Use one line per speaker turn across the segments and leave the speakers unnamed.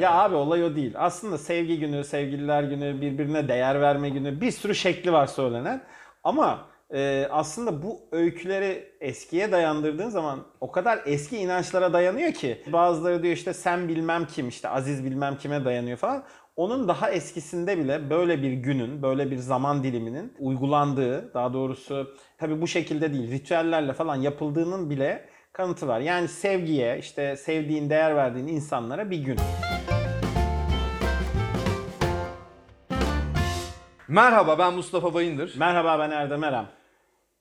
ya.
Ya abi olay o değil. Aslında sevgi günü, sevgililer günü, birbirine değer verme günü bir sürü şekli var söylenen. Ama e, aslında bu öyküleri eskiye dayandırdığın zaman o kadar eski inançlara dayanıyor ki. Bazıları diyor işte sen bilmem kim işte Aziz bilmem kime dayanıyor falan. Onun daha eskisinde bile böyle bir günün, böyle bir zaman diliminin uygulandığı, daha doğrusu tabii bu şekilde değil, ritüellerle falan yapıldığının bile kanıtı var. Yani sevgiye, işte sevdiğin, değer verdiğin insanlara bir gün.
Merhaba ben Mustafa Bayındır.
Merhaba ben Erdem Erem.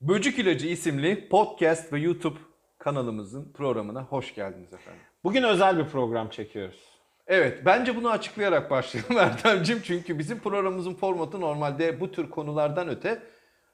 Böcük İlacı isimli podcast ve YouTube kanalımızın programına hoş geldiniz efendim.
Bugün özel bir program çekiyoruz.
Evet bence bunu açıklayarak başlayalım Erdem'cim. Çünkü bizim programımızın formatı normalde bu tür konulardan öte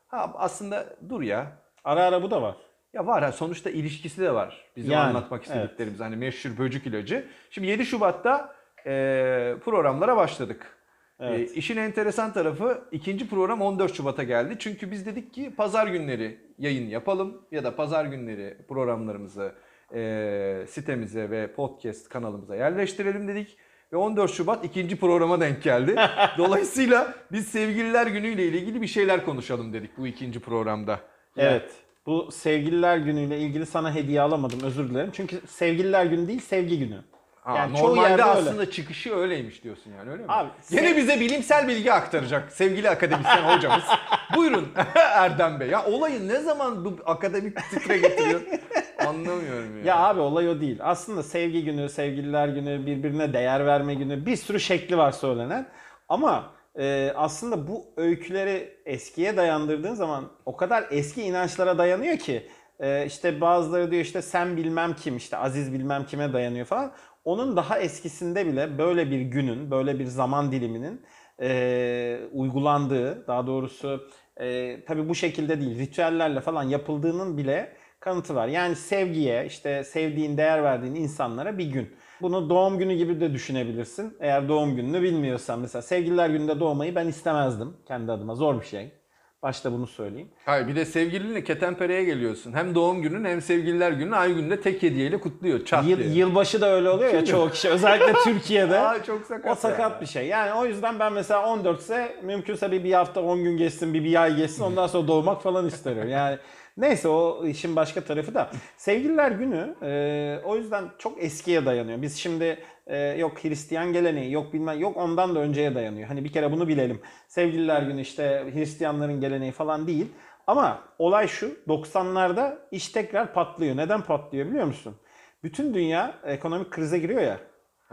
ha, aslında dur ya.
Ara ara bu da var.
Ya var ha sonuçta ilişkisi de var. Bizim
Yani,
anlatmak istediklerimiz hani meşhur böcük ilacı. Şimdi 7 Şubat'ta e, programlara başladık.
Evet.
E, işin enteresan tarafı ikinci program 14 Şubat'a geldi. Çünkü biz dedik ki pazar günleri yayın yapalım ya da pazar günleri programlarımızı e, sitemize ve podcast kanalımıza yerleştirelim dedik. Ve 14 Şubat ikinci programa denk geldi. Dolayısıyla biz sevgililer günüyle ilgili bir şeyler konuşalım dedik bu ikinci programda.
Evet. Bu sevgililer günüyle ilgili sana hediye alamadım özür dilerim. Çünkü sevgililer günü değil sevgi günü.
Ha,
Yani
normalde
yerde öyle.
aslında çıkışı öyleymiş diyorsun yani öyle mi?
Abi,
Yine
sev-
bize bilimsel bilgi aktaracak sevgili akademisyen hocamız. Buyurun Erdem Bey. Ya olayı ne zaman bu akademik titre getiriyor? Anlamıyorum ya.
Ya abi olay o değil. Aslında sevgi günü, sevgililer günü, birbirine değer verme günü bir sürü şekli var söylenen. Ama e, aslında bu öyküleri eskiye dayandırdığın zaman o kadar eski inançlara dayanıyor ki. E, işte bazıları diyor işte sen bilmem kim işte Aziz bilmem kime dayanıyor falan. Onun daha eskisinde bile böyle bir günün, böyle bir zaman diliminin e, uygulandığı, daha doğrusu e, tabii bu şekilde değil, ritüellerle falan yapıldığının bile kanıtı var. Yani sevgiye, işte sevdiğin, değer verdiğin insanlara bir gün. Bunu doğum günü gibi de düşünebilirsin. Eğer doğum gününü bilmiyorsan mesela sevgililer gününde doğmayı ben istemezdim kendi adıma. Zor bir şey. Başta bunu söyleyeyim.
Hayır bir de sevgilinle ketenpereye geliyorsun. Hem doğum günün hem sevgililer gününü aynı günde tek hediyeyle kutluyor. Çat
Yıl,
diye.
yılbaşı da öyle oluyor ya çoğu kişi. Özellikle Türkiye'de.
Aa, çok sakat.
O sakat
ya.
bir şey. Yani o yüzden ben mesela 14 ise mümkünse bir, bir hafta 10 gün geçsin, bir, bir ay geçsin ondan sonra doğmak falan isterim. Yani neyse o işin başka tarafı da. Sevgililer günü e, o yüzden çok eskiye dayanıyor. Biz şimdi e, yok Hristiyan geleneği, yok bilmem yok ondan da önceye dayanıyor. Hani bir kere bunu bilelim. Sevgililer günü işte Hristiyanların geleneği falan değil. Ama olay şu 90'larda iş tekrar patlıyor. Neden patlıyor biliyor musun? Bütün dünya ekonomik krize giriyor ya.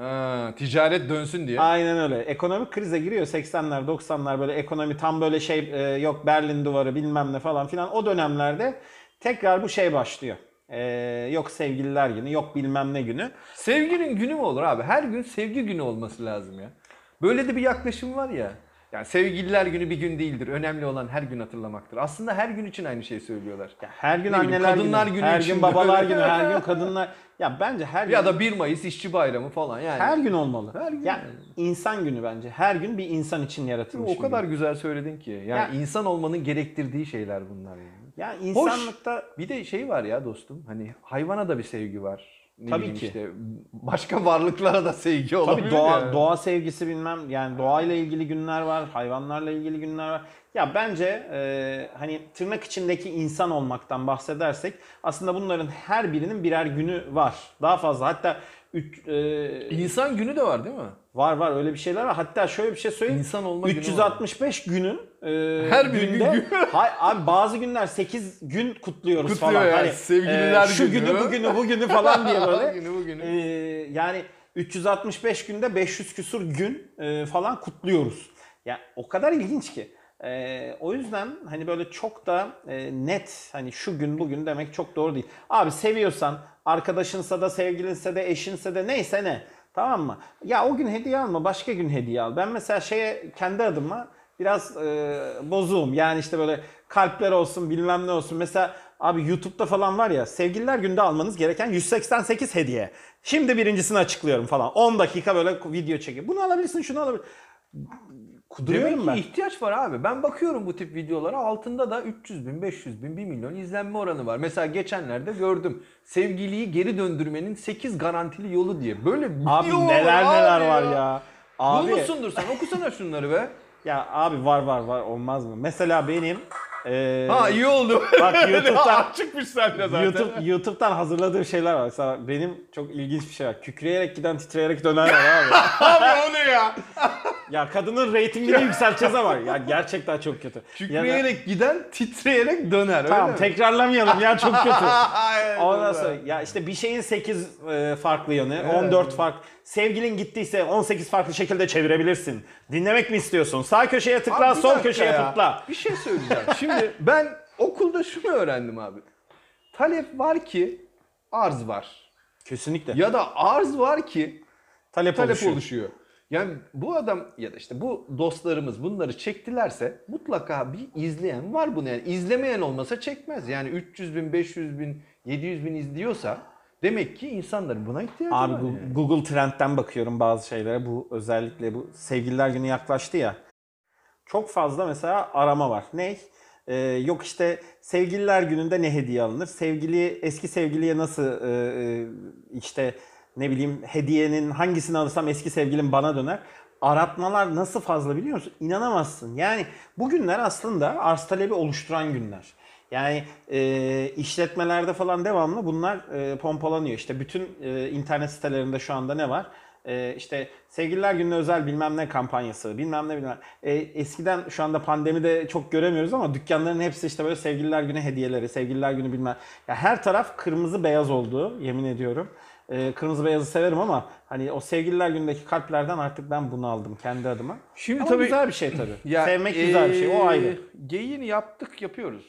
Ha, ticaret dönsün diye.
Aynen öyle. Ekonomik krize giriyor 80'ler 90'lar böyle ekonomi tam böyle şey e, yok Berlin duvarı bilmem ne falan filan o dönemlerde tekrar bu şey başlıyor. E, yok sevgililer günü yok bilmem ne günü.
Sevginin günü mü olur abi? Her gün sevgi günü olması lazım ya. Böyle de bir yaklaşım var ya. Yani sevgililer günü bir gün değildir. Önemli olan her gün hatırlamaktır. Aslında her gün için aynı şeyi söylüyorlar.
Ya her gün
Ne bileyim,
anneler
kadınlar
günü,
günü
her gün babalar günü, her gün kadınlar. Ya bence her gün
Ya da 1 Mayıs işçi bayramı falan yani.
her gün olmalı.
Her gün
Ya insan günü bence. Her gün bir insan için yaratılmış.
o
bir
kadar
gün.
güzel söyledin ki. Yani
Ya-
insan olmanın gerektirdiği şeyler bunlar yani.
Ya insanlıkta
Bir de şey var ya dostum. Hani hayvana da bir sevgi var. Ne
Tabii
bileyim
ki.
işte başka varlıklara da sevgi olabilir.
Tabii doğa,
ya.
doğa sevgisi bilmem yani doğayla ilgili günler var, hayvanlarla ilgili günler var. Ya bence e, hani tırnak içindeki insan olmaktan bahsedersek aslında bunların her birinin birer günü var. Daha fazla hatta üç, e,
İnsan günü de var değil mi?
var var öyle bir şeyler var. Hatta şöyle bir şey söyleyeyim.
İnsan olma günü var.
365 günün e,
Her bir
günde,
gün-
Hay, abi bazı günler 8 gün kutluyoruz
Kutluyor
falan.
yani.
Hani,
Sevgililer
şu
günü.
günü, bugünü, bugünü falan diye böyle.
Bugünü, bugünü.
Ee, yani 365 günde 500 küsur gün e, falan kutluyoruz. Ya o kadar ilginç ki. Ee, o yüzden hani böyle çok da e, net hani şu gün bugün demek çok doğru değil. Abi seviyorsan arkadaşınsa da sevgilinse de eşinse de neyse ne tamam mı? Ya o gün hediye alma başka gün hediye al. Ben mesela şeye kendi adıma biraz e, bozuğum. Yani işte böyle kalpler olsun bilmem ne olsun. Mesela abi YouTube'da falan var ya sevgililer günde almanız gereken 188 hediye. Şimdi birincisini açıklıyorum falan. 10 dakika böyle video çekiyor. Bunu alabilirsin şunu alabilirsin. Kuduruyorum
Demek
ben.
ki ihtiyaç var abi. Ben bakıyorum bu tip videolara altında da 300 bin, 500 bin, 1 milyon izlenme oranı var. Mesela geçenlerde gördüm. Sevgiliyi geri döndürmenin 8 garantili yolu diye. Böyle
Abi
video
neler
abi
neler var ya. Abi
Bulmuşsundur sen okusana şunları be.
ya abi var var var olmaz mı? Mesela benim eee
Ha iyi oldu.
Bak YouTube'dan
Açıkmış sende zaten.
YouTube YouTube'dan hazırladığım şeyler var. Mesela benim çok ilginç bir şey var. Kükreyerek giden titreyerek dönen var abi.
Abi o ne ya?
Ya kadının reytingini yükselteceğiz ama ya gerçekten çok kötü. Ya da-
Kükreyerek giden titreyerek döner
Tamam
öyle mi?
tekrarlamayalım ya çok kötü.
Aynen
Ondan
öyle.
sonra ya işte bir şeyin 8 e, farklı yanı,
Evet.
14 fark. Sevgilin gittiyse 18 farklı şekilde çevirebilirsin. Dinlemek mi istiyorsun? Sağ köşeye tıkla,
Abi bir
sol
dakika
köşeye
ya.
tıkla.
Bir şey söyleyeceğim. Şimdi ben okulda şunu öğrendim abi. Talep var ki arz var.
Kesinlikle.
Ya da arz var ki
talep,
talep
oluşuyor.
oluşuyor. Yani bu adam ya da işte bu dostlarımız bunları çektilerse mutlaka bir izleyen var bunu yani. izlemeyen olmasa çekmez. Yani 300 bin, 500 bin, 700 bin izliyorsa demek ki insanların buna ihtiyacı
Abi
var.
Gu-
yani.
Google Trend'den bakıyorum bazı şeylere. Bu özellikle bu sevgililer günü yaklaştı ya. Çok fazla mesela arama var. Ne? Ee, yok işte sevgililer gününde ne hediye alınır? Sevgili eski sevgiliye nasıl e, e, işte ne bileyim hediyenin hangisini alırsam eski sevgilim bana döner. Aratmalar nasıl fazla biliyor musun? İnanamazsın. Yani bu günler aslında arz talebi oluşturan günler. Yani e, işletmelerde falan devamlı bunlar e, pompalanıyor. İşte bütün e, internet sitelerinde şu anda ne var? E, işte sevgililer gününe özel bilmem ne kampanyası, bilmem ne bilmem. E, eskiden şu anda pandemide çok göremiyoruz ama dükkanların hepsi işte böyle sevgililer günü hediyeleri, sevgililer günü bilmem. Ya her taraf kırmızı beyaz oldu yemin ediyorum. E, kırmızı beyazı severim ama hani o sevgililer günündeki kalplerden artık ben bunu aldım kendi adıma.
Şimdi
Ama
tabii
güzel bir şey tabii.
Ya,
Sevmek güzel bir şey. O
eee,
ayrı.
Geyiğini yaptık, yapıyoruz.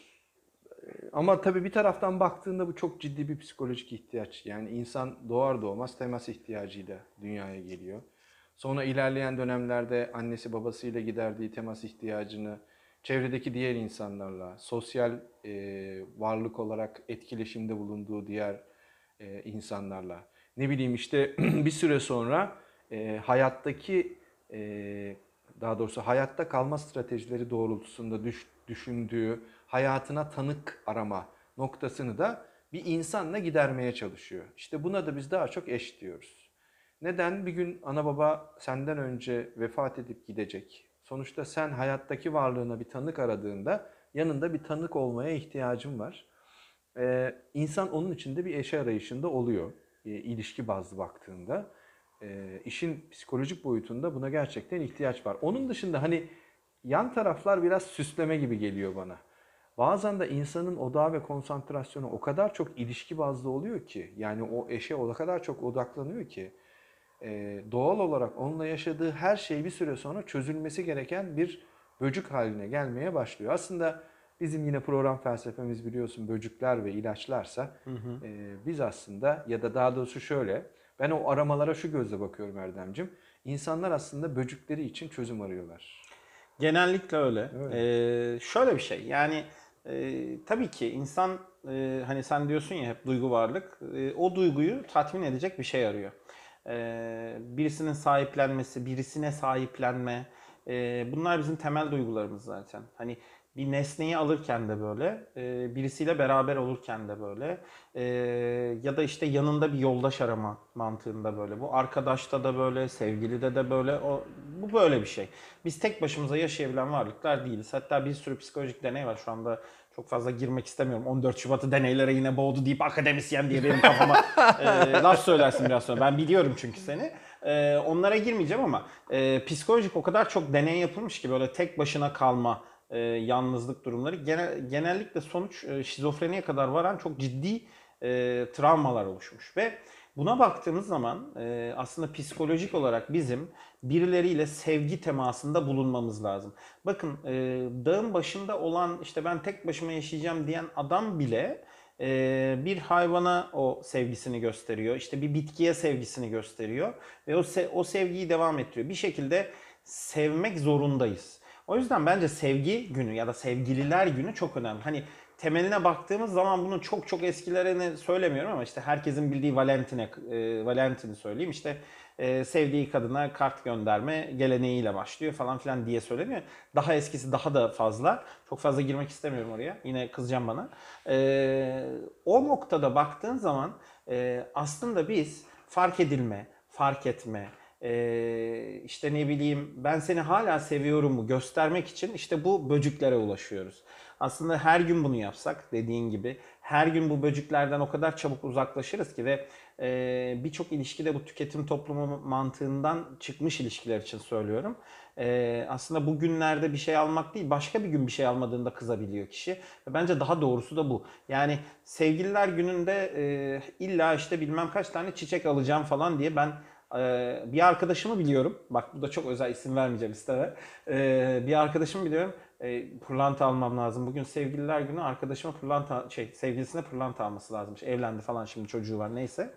Eee, Ama tabii bir taraftan baktığında bu çok ciddi bir psikolojik ihtiyaç. Yani insan doğar doğmaz temas ihtiyacıyla dünyaya geliyor. Sonra ilerleyen dönemlerde annesi babasıyla giderdiği temas ihtiyacını çevredeki diğer insanlarla, sosyal eee, varlık olarak etkileşimde bulunduğu diğer eee, insanlarla, ne bileyim işte bir süre sonra eee, hayattaki eee, daha doğrusu hayatta kalma stratejileri doğrultusunda düş- düşündüğü hayatına tanık arama noktasını da bir insanla gidermeye çalışıyor. İşte buna da biz daha çok eş diyoruz. Neden? Bir gün ana baba senden önce vefat edip gidecek. Sonuçta sen hayattaki varlığına bir tanık aradığında yanında bir tanık olmaya ihtiyacın var. Ee, insan onun içinde bir eş arayışında oluyor. Ee, ilişki bazlı baktığında. Ee, işin psikolojik boyutunda buna gerçekten ihtiyaç var. Onun dışında hani yan taraflar biraz süsleme gibi geliyor bana. Bazen de insanın odağı ve konsantrasyonu o kadar çok ilişki bazlı oluyor ki yani o eşe o kadar çok odaklanıyor ki e, doğal olarak onunla yaşadığı her şey bir süre sonra çözülmesi gereken bir böcük haline gelmeye başlıyor. Aslında bizim yine program felsefemiz biliyorsun böcükler ve ilaçlarsa e, biz aslında ya da daha doğrusu şöyle ben o aramalara şu gözle bakıyorum Erdemcim. İnsanlar aslında böcükleri için çözüm arıyorlar.
Genellikle öyle.
Öyle.
Ee, şöyle bir şey yani e, tabii ki insan e, hani sen diyorsun ya hep duygu varlık e, o duyguyu tatmin edecek bir şey arıyor. E, birisinin sahiplenmesi, birisine sahiplenme e, bunlar bizim temel duygularımız zaten. Hani bir nesneyi alırken de böyle, e, birisiyle beraber olurken de böyle e, ya da işte yanında bir yoldaş arama mantığında böyle. Bu arkadaşta da böyle, sevgilide de böyle. O, bu böyle bir şey. Biz tek başımıza yaşayabilen varlıklar değiliz. Hatta bir sürü psikolojik deney var şu anda. Çok fazla girmek istemiyorum. 14 Şubat'ı deneylere yine boğdu deyip akademisyen diye benim kafama e, laf söylersin biraz sonra. Ben biliyorum çünkü seni. E, onlara girmeyeceğim ama e, psikolojik o kadar çok deney yapılmış ki böyle tek başına kalma, e, yalnızlık durumları genel, genellikle sonuç e, şizofreniye kadar varan çok ciddi e, travmalar oluşmuş ve buna baktığımız zaman e, aslında psikolojik olarak bizim birileriyle sevgi temasında bulunmamız lazım. Bakın e, dağın başında olan işte ben tek başıma yaşayacağım diyen adam bile e, bir hayvana o sevgisini gösteriyor. İşte bir bitkiye sevgisini gösteriyor ve o se- o sevgiyi devam ettiriyor. Bir şekilde sevmek zorundayız. O yüzden bence sevgi günü ya da sevgililer günü çok önemli. Hani temeline baktığımız zaman bunun çok çok eskilerini söylemiyorum ama işte herkesin bildiği Valentine, e, Valentin'i söyleyeyim işte e, sevdiği kadına kart gönderme geleneğiyle başlıyor falan filan diye söyleniyor. Daha eskisi daha da fazla. Çok fazla girmek istemiyorum oraya. Yine kızacağım bana. E, o noktada baktığın zaman e, aslında biz fark edilme, fark etme, e, işte ne bileyim ben seni hala seviyorumu göstermek için işte bu böcüklere ulaşıyoruz. Aslında her gün bunu yapsak dediğin gibi her gün bu böcüklerden o kadar çabuk uzaklaşırız ki ve e, birçok ilişkide bu tüketim toplumu mantığından çıkmış ilişkiler için söylüyorum. E, aslında bu günlerde bir şey almak değil başka bir gün bir şey almadığında kızabiliyor kişi. Ve bence daha doğrusu da bu. Yani sevgililer gününde e, illa işte bilmem kaç tane çiçek alacağım falan diye ben ee, bir arkadaşımı biliyorum. Bak bu da çok özel isim vermeyeceğim isteme. Ee, bir arkadaşımı biliyorum. Ee, pırlanta almam lazım. Bugün sevgililer günü arkadaşıma pırlanta şey sevgilisine pırlanta alması lazımmış. Evlendi falan şimdi çocuğu var neyse.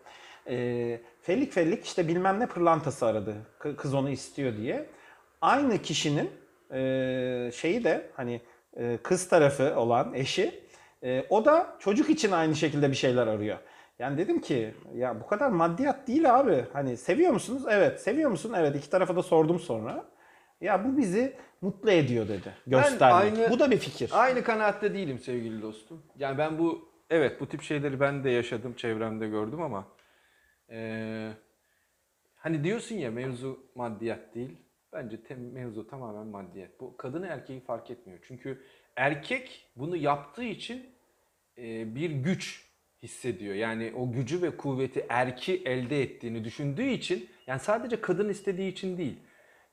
Ee, fellik fellik işte bilmem ne pırlantası aradı. Kız onu istiyor diye. Aynı kişinin e, şeyi de hani e, kız tarafı olan eşi e, o da çocuk için aynı şekilde bir şeyler arıyor. Yani dedim ki ya bu kadar maddiyat değil abi. Hani seviyor musunuz? Evet. Seviyor musun? Evet. İki tarafa da sordum sonra. Ya bu bizi mutlu ediyor dedi. Göstermek.
aynı-
bu da bir fikir.
Aynı kanaatte değilim sevgili dostum. Yani ben bu evet bu tip şeyleri ben de yaşadım, çevremde gördüm ama eee, hani diyorsun ya mevzu maddiyat değil. Bence tem- mevzu tamamen maddiyat. Bu kadını erkeği fark etmiyor. Çünkü erkek bunu yaptığı için eee, bir güç hissediyor. Yani o gücü ve kuvveti erki elde ettiğini düşündüğü için yani sadece kadın istediği için değil.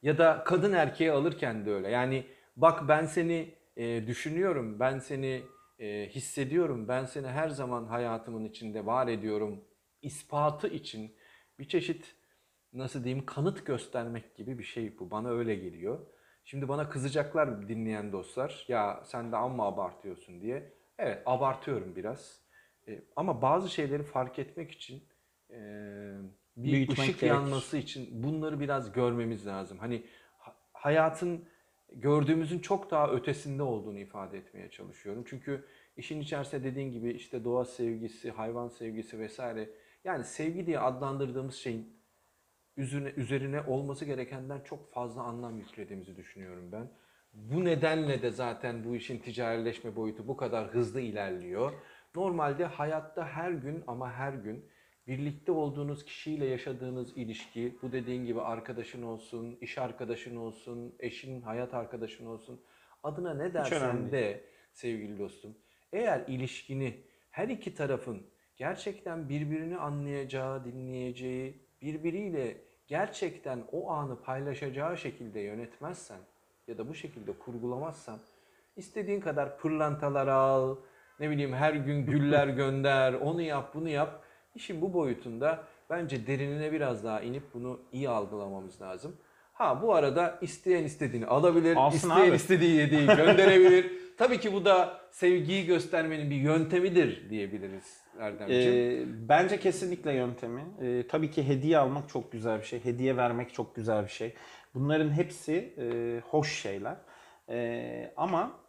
Ya da kadın erkeği alırken de öyle. Yani bak ben seni e, düşünüyorum, ben seni e, hissediyorum, ben seni her zaman hayatımın içinde var ediyorum. ispatı için bir çeşit nasıl diyeyim kanıt göstermek gibi bir şey bu. Bana öyle geliyor. Şimdi bana kızacaklar dinleyen dostlar. Ya sen de amma abartıyorsun diye. Evet abartıyorum biraz. E, ama bazı şeyleri fark etmek için e, bir
Büyütmek
ışık
gerekir.
yanması için bunları biraz görmemiz lazım. Hani ha- hayatın gördüğümüzün çok daha ötesinde olduğunu ifade etmeye çalışıyorum. Çünkü işin içerisinde dediğin gibi işte doğa sevgisi, hayvan sevgisi vesaire yani sevgi diye adlandırdığımız şeyin üzerine, üzerine olması gerekenden çok fazla anlam yüklediğimizi düşünüyorum ben. Bu nedenle de zaten bu işin ticarileşme boyutu bu kadar hızlı ilerliyor. Normalde hayatta her gün ama her gün birlikte olduğunuz kişiyle yaşadığınız ilişki, bu dediğin gibi arkadaşın olsun, iş arkadaşın olsun, eşin, hayat arkadaşın olsun, adına ne dersen de sevgili dostum, eğer ilişkini her iki tarafın gerçekten birbirini anlayacağı, dinleyeceği, birbiriyle gerçekten o anı paylaşacağı şekilde yönetmezsen ya da bu şekilde kurgulamazsan istediğin kadar pırlantalar al, ne bileyim her gün güller gönder, onu yap, bunu yap. İşin bu boyutunda bence derinine biraz daha inip bunu iyi algılamamız lazım. Ha bu arada isteyen istediğini alabilir,
Alsın
isteyen
abi.
istediği hediyeyi gönderebilir. Tabii ki bu da sevgiyi göstermenin bir yöntemidir diyebiliriz Erdemciğim.
Ee, bence kesinlikle yöntemi. Ee, tabii ki hediye almak çok güzel bir şey. Hediye vermek çok güzel bir şey. Bunların hepsi e, hoş şeyler. Ee, ama e,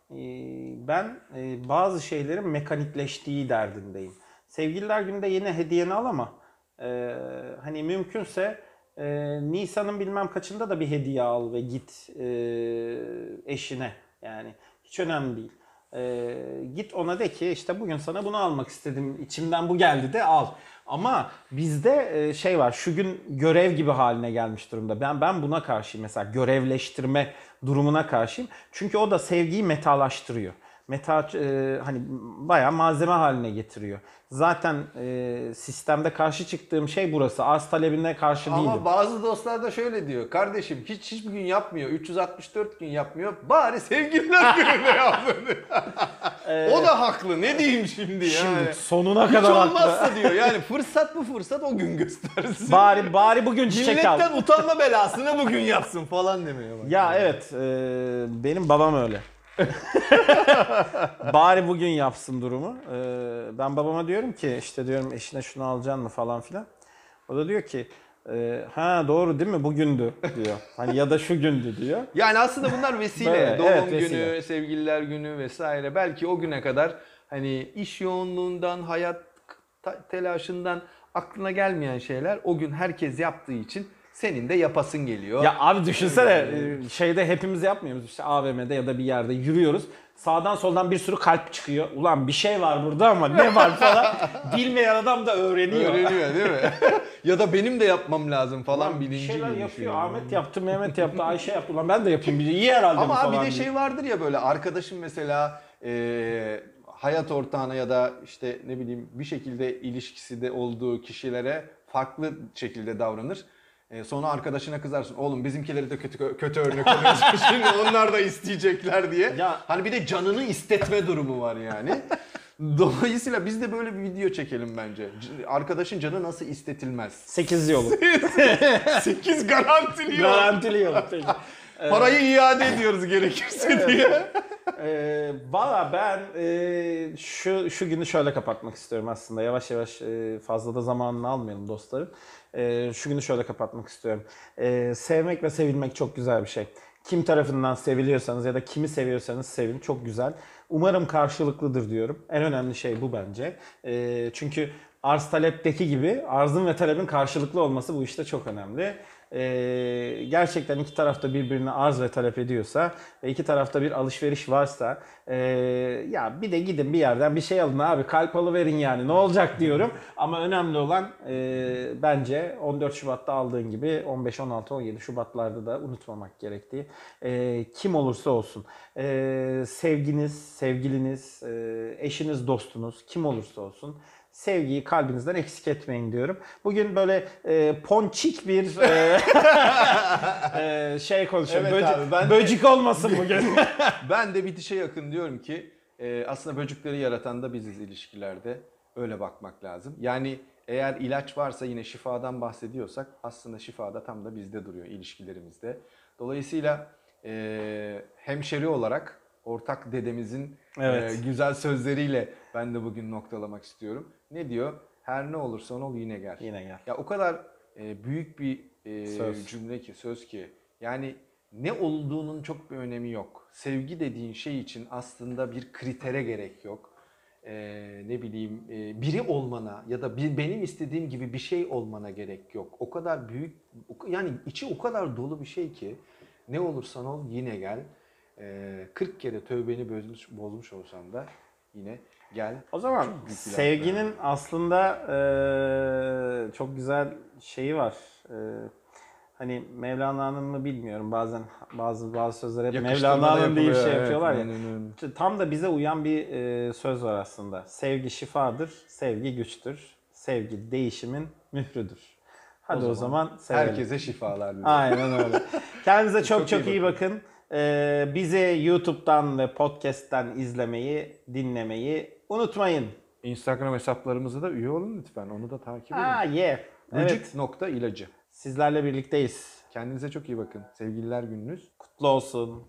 ben e, bazı şeylerin mekanikleştiği derdindeyim. Sevgililer günde yine hediyeni al ama e, hani mümkünse e, Nisan'ın bilmem kaçında da bir hediye al ve git eşine. Yani hiç önemli değil. Ee, git ona de ki işte bugün sana bunu almak istedim. içimden bu geldi de al. Ama bizde e, şey var. Şu gün görev gibi haline gelmiş durumda. Ben ben buna karşıyım mesela görevleştirme durumuna karşıyım. Çünkü o da sevgiyi metalaştırıyor. Meta e, hani bayağı malzeme haline getiriyor. Zaten e, sistemde karşı çıktığım şey burası. Arz talebine karşı değilim.
Ama bazı dostlar da şöyle diyor. Kardeşim hiç hiçbir gün yapmıyor. 364 gün yapmıyor. Bari sevgililer gününde yapsın. o da haklı. Ne diyeyim şimdi
Şimdi
yani.
sonuna
Hiç
kadar haklı.
olmazsa diyor. Yani fırsat bu fırsat o gün göstersin.
Bari bari bugün çiçek al.
Milletten utanma belasını bugün yapsın falan demeye bak.
Ya evet, e, benim babam öyle. Bari bugün yapsın durumu. E, ben babama diyorum ki işte diyorum eşine şunu alacaksın mı falan filan. O da diyor ki e, ha doğru değil mi bugündü diyor. Hani ya da şu gündü diyor.
Yani aslında bunlar vesile.
Böyle,
Doğum
evet,
günü,
vesile.
sevgililer günü vesaire. Belki o güne kadar hani iş yoğunluğundan, hayat telaşından aklına gelmeyen şeyler o gün herkes yaptığı için senin de yapasın geliyor.
Ya abi düşünsene e, şeyde hepimiz yapmıyor muyuz? İşte AVM'de ya da bir yerde yürüyoruz. Sağdan soldan bir sürü kalp çıkıyor. Ulan bir şey var burada ama ne var falan. Bilmeyen adam da öğreniyor.
Öğreniyor değil mi? ya da benim de yapmam lazım falan
Ulan bir
bilinci
şeyler
gelişiyor.
yapıyor. Ahmet yaptı, Mehmet yaptı, Ayşe yaptı. Ulan ben de yapayım. Bir iyi herhalde bu
Ama
falan
abi bir de şey vardır ya böyle arkadaşın mesela e, hayat ortağına ya da işte ne bileyim bir şekilde ilişkisi de olduğu kişilere farklı şekilde davranır. E, sonra arkadaşına kızarsın. Oğlum bizimkileri de kötü kötü örnek oluyorsun. Şimdi onlar da isteyecekler diye.
Ya-
Hani bir de canını istetme durumu var yani. Dolayısıyla biz de böyle bir video çekelim bence. C- Arkadaşın canı nasıl istetilmez?
8 yolu.
8 garantili yol.
Garantili yolu. Peki.
Parayı iade ediyoruz gerekirse diye.
Ee, Valla ben e, şu şu günü şöyle kapatmak istiyorum aslında. Yavaş yavaş e, fazla da zamanını almayalım dostlarım. E, şu günü şöyle kapatmak istiyorum. E, sevmek ve sevilmek çok güzel bir şey. Kim tarafından seviliyorsanız ya da kimi seviyorsanız sevin. Çok güzel. Umarım karşılıklıdır diyorum. En önemli şey bu bence. E, çünkü arz talepteki gibi arzın ve talebin karşılıklı olması bu işte çok önemli. Ee, gerçekten iki tarafta birbirine arz ve talep ediyorsa ve iki tarafta bir alışveriş varsa ee, ya bir de gidin bir yerden bir şey alın abi kalp alıverin yani ne olacak diyorum. Ama önemli olan ee, bence 14 Şubat'ta aldığın gibi 15, 16, 17 Şubat'larda da unutmamak gerektiği. Ee, kim olursa olsun ee, sevginiz, sevgiliniz, ee, eşiniz, dostunuz kim olursa olsun sevgiyi kalbinizden eksik etmeyin diyorum. Bugün böyle e, ponçik bir e, e, şey konuşuyorum.
Evet
Böce-
abi, ben de-
böcük olmasın bugün.
Ben de bitişe yakın diyorum ki e, aslında böcekleri yaratan da biziz ilişkilerde. Öyle bakmak lazım. Yani eğer ilaç varsa yine şifadan bahsediyorsak aslında şifa da tam da bizde duruyor ilişkilerimizde. Dolayısıyla e, hemşeri olarak ortak dedemizin
Evet.
e, güzel sözleriyle ben de bugün noktalamak istiyorum. Ne diyor? Her ne olursa ol yine gel.
Yine gel.
Ya o kadar e, büyük bir e,
Söz.
cümle ki, söz ki. Yani ne olduğunun çok bir önemi yok. Sevgi dediğin şey için aslında bir kritere gerek yok. E, ne bileyim e, biri olmana ya da bir, benim istediğim gibi bir şey olmana gerek yok. O kadar büyük, yani içi o kadar dolu bir şey ki ne olursan ol yine gel. E, 40 kere tövbeni bozmuş, bozmuş olsan da yine gel.
O zaman sevginin
yani.
aslında e, çok güzel şeyi var. E, hani Mevlana'nın mı bilmiyorum. Bazen bazı bazı sözler hep Mevlana'nın değil şey
evet,
yapıyorlar ya.
aynen.
İşte Tam da bize uyan bir e, söz var aslında. Sevgi şifadır, sevgi güçtür. Sevgi değişimin mührüdür. Hadi o,
zaman
zaman, sevelim.
Herkese şifalar diliyorum.
Aynen öyle. Kendinize çok çok,
Çok iyi
iyi bakın. Ee, bizi YouTube'dan ve podcast'ten izlemeyi, dinlemeyi unutmayın.
Instagram hesaplarımıza da üye olun lütfen. Onu da takip edin.
Aa yeah. Evet.
Vücut nokta ilacı.
Sizlerle birlikteyiz.
Kendinize çok iyi bakın. Sevgililer gününüz
Kutlu olsun.